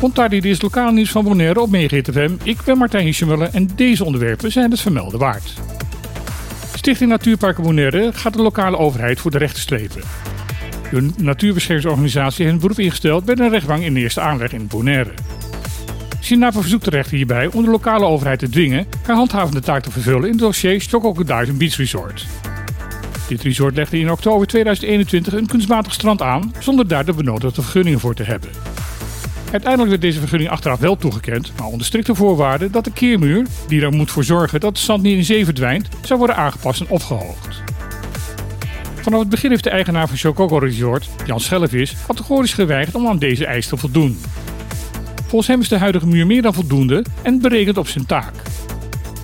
Montar dit lokaal nieuws van Bonaire op FM. Ik ben Martijn Hischemuller en deze onderwerpen zijn het vermelden waard. Stichting Natuurparken Bonaire gaat de lokale overheid voor de rechter strepen. De natuurbeschermingsorganisatie heeft een beroep ingesteld bij een rechtbank in de eerste aanleg in Bonaire. Sinapa verzoekt de rechter hierbij om de lokale overheid te dwingen haar handhavende taak te vervullen in het dossier Stockholm Dive Beach Resort. Dit resort legde in oktober 2021 een kunstmatig strand aan zonder daar de benodigde vergunningen voor te hebben. Uiteindelijk werd deze vergunning achteraf wel toegekend, maar onder strikte voorwaarden dat de keermuur, die er moet voor zorgen dat de zand niet in zee verdwijnt, zou worden aangepast en opgehoogd. Vanaf het begin heeft de eigenaar van Chococo Resort, Jan Schellevis, categorisch geweigerd om aan deze eis te voldoen. Volgens hem is de huidige muur meer dan voldoende en berekent op zijn taak.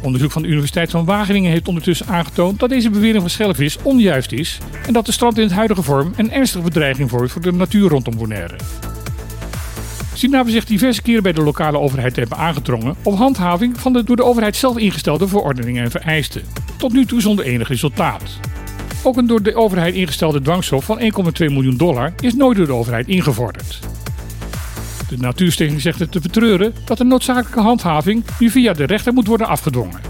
Onderzoek van de Universiteit van Wageningen heeft ondertussen aangetoond dat deze bewering van Schellevis onjuist is en dat de strand in het huidige vorm een ernstige bedreiging vormt voor de natuur rondom Bonaire. Sinape zich diverse keren bij de lokale overheid te hebben aangedrongen op handhaving van de door de overheid zelf ingestelde verordeningen en vereisten. Tot nu toe zonder enig resultaat. Ook een door de overheid ingestelde dwangstof van 1,2 miljoen dollar is nooit door de overheid ingevorderd. De Natuurstichting zegt het te betreuren dat de noodzakelijke handhaving nu via de rechter moet worden afgedwongen.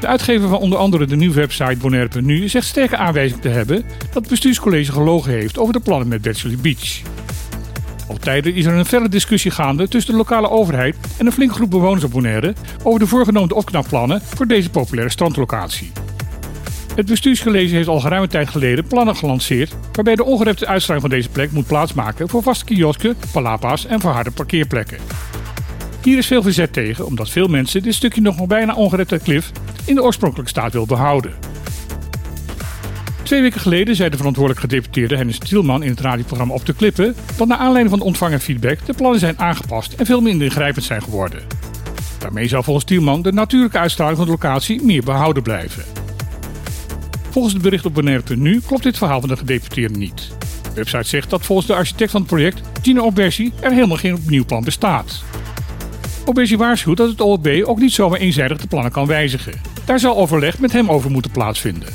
De uitgever van onder andere de nieuwe website Bonaire.nu zegt sterke aanwijzing te hebben dat het bestuurscollege gelogen heeft over de plannen met Bachelor Beach. Al tijden is er een felle discussie gaande tussen de lokale overheid en een flinke groep bewoners op Bonaire over de voorgenomen opknapplannen voor deze populaire strandlocatie. Het bestuurscollege heeft al geruime tijd geleden plannen gelanceerd waarbij de ongerepte uitstraling van deze plek moet plaatsmaken voor vaste kiosken, palapa's en verharde parkeerplekken. Hier is veel verzet tegen, omdat veel mensen dit stukje nog bijna ongerepte klif in de oorspronkelijke staat wil behouden. Twee weken geleden zei de verantwoordelijk gedeputeerde Hennis Tielman in het radioprogramma Op de Klippen dat naar aanleiding van de ontvangen feedback de plannen zijn aangepast en veel minder ingrijpend zijn geworden. Daarmee zou volgens Tielman de natuurlijke uitstraling van de locatie meer behouden blijven. Volgens het bericht op Bonaire.nu klopt dit verhaal van de gedeputeerde niet. De website zegt dat volgens de architect van het project, Gino Obersi, er helemaal geen opnieuw plan bestaat. Obersi waarschuwt dat het OLB ook niet zomaar eenzijdig de plannen kan wijzigen. Daar zal overleg met hem over moeten plaatsvinden.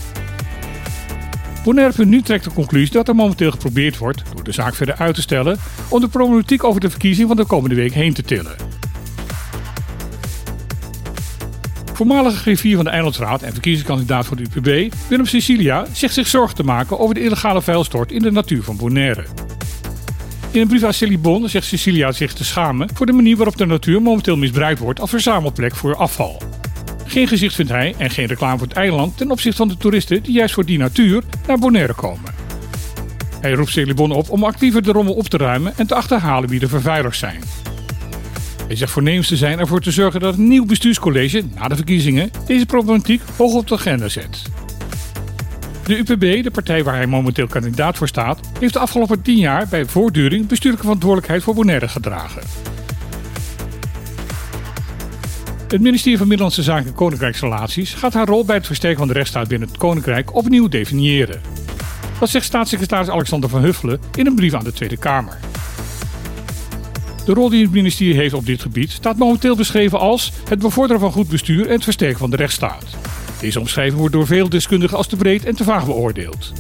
Bonaire.nu trekt de conclusie dat er momenteel geprobeerd wordt, door de zaak verder uit te stellen, om de problematiek over de verkiezing van de komende week heen te tillen. Voormalige griffier van de Eilandsraad en verkiezingskandidaat voor de UPB, Willem Cecilia, zegt zich zorgen te maken over de illegale vuilstort in de natuur van Bonaire. In een brief aan Celibon zegt Cecilia zich te schamen voor de manier waarop de natuur momenteel misbruikt wordt als verzamelplek voor afval. Geen gezicht vindt hij en geen reclame voor het eiland ten opzichte van de toeristen die juist voor die natuur naar Bonaire komen. Hij roept Celibon op om actiever de rommel op te ruimen en te achterhalen wie de vervuilers zijn. Zegt voornemens te zijn ervoor te zorgen dat een nieuw bestuurscollege na de verkiezingen deze problematiek hoog op de agenda zet. De UPB, de partij waar hij momenteel kandidaat voor staat, heeft de afgelopen 10 jaar bij voortduring bestuurlijke verantwoordelijkheid voor Bonaire gedragen. Het ministerie van Middellandse Zaken en Koninkrijksrelaties gaat haar rol bij het versterken van de rechtsstaat binnen het Koninkrijk opnieuw definiëren. Dat zegt staatssecretaris Alexander van Huffelen in een brief aan de Tweede Kamer. De rol die het ministerie heeft op dit gebied staat momenteel beschreven als het bevorderen van goed bestuur en het versterken van de rechtsstaat. Deze omschrijving wordt door veel deskundigen als te breed en te vaag beoordeeld.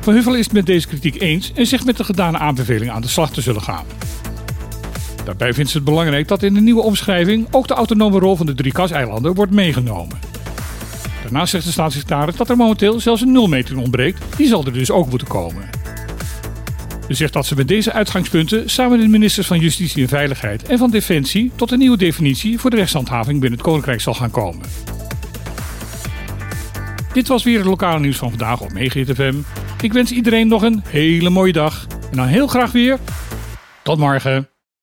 Van Huffelen is het met deze kritiek eens en zegt met de gedane aanbeveling aan de slag te zullen gaan. Daarbij vindt ze het belangrijk dat in de nieuwe omschrijving ook de autonome rol van de drie kaseilanden wordt meegenomen. Daarnaast zegt de staatssecretaris dat er momenteel zelfs een nulmeting ontbreekt, die zal er dus ook moeten komen. Ze zegt dat ze met deze uitgangspunten samen met de ministers van Justitie en Veiligheid en van Defensie tot een nieuwe definitie voor de rechtshandhaving binnen het Koninkrijk zal gaan komen. Dit was weer het lokale nieuws van vandaag op FM. Ik wens iedereen nog een hele mooie dag en dan heel graag weer tot morgen.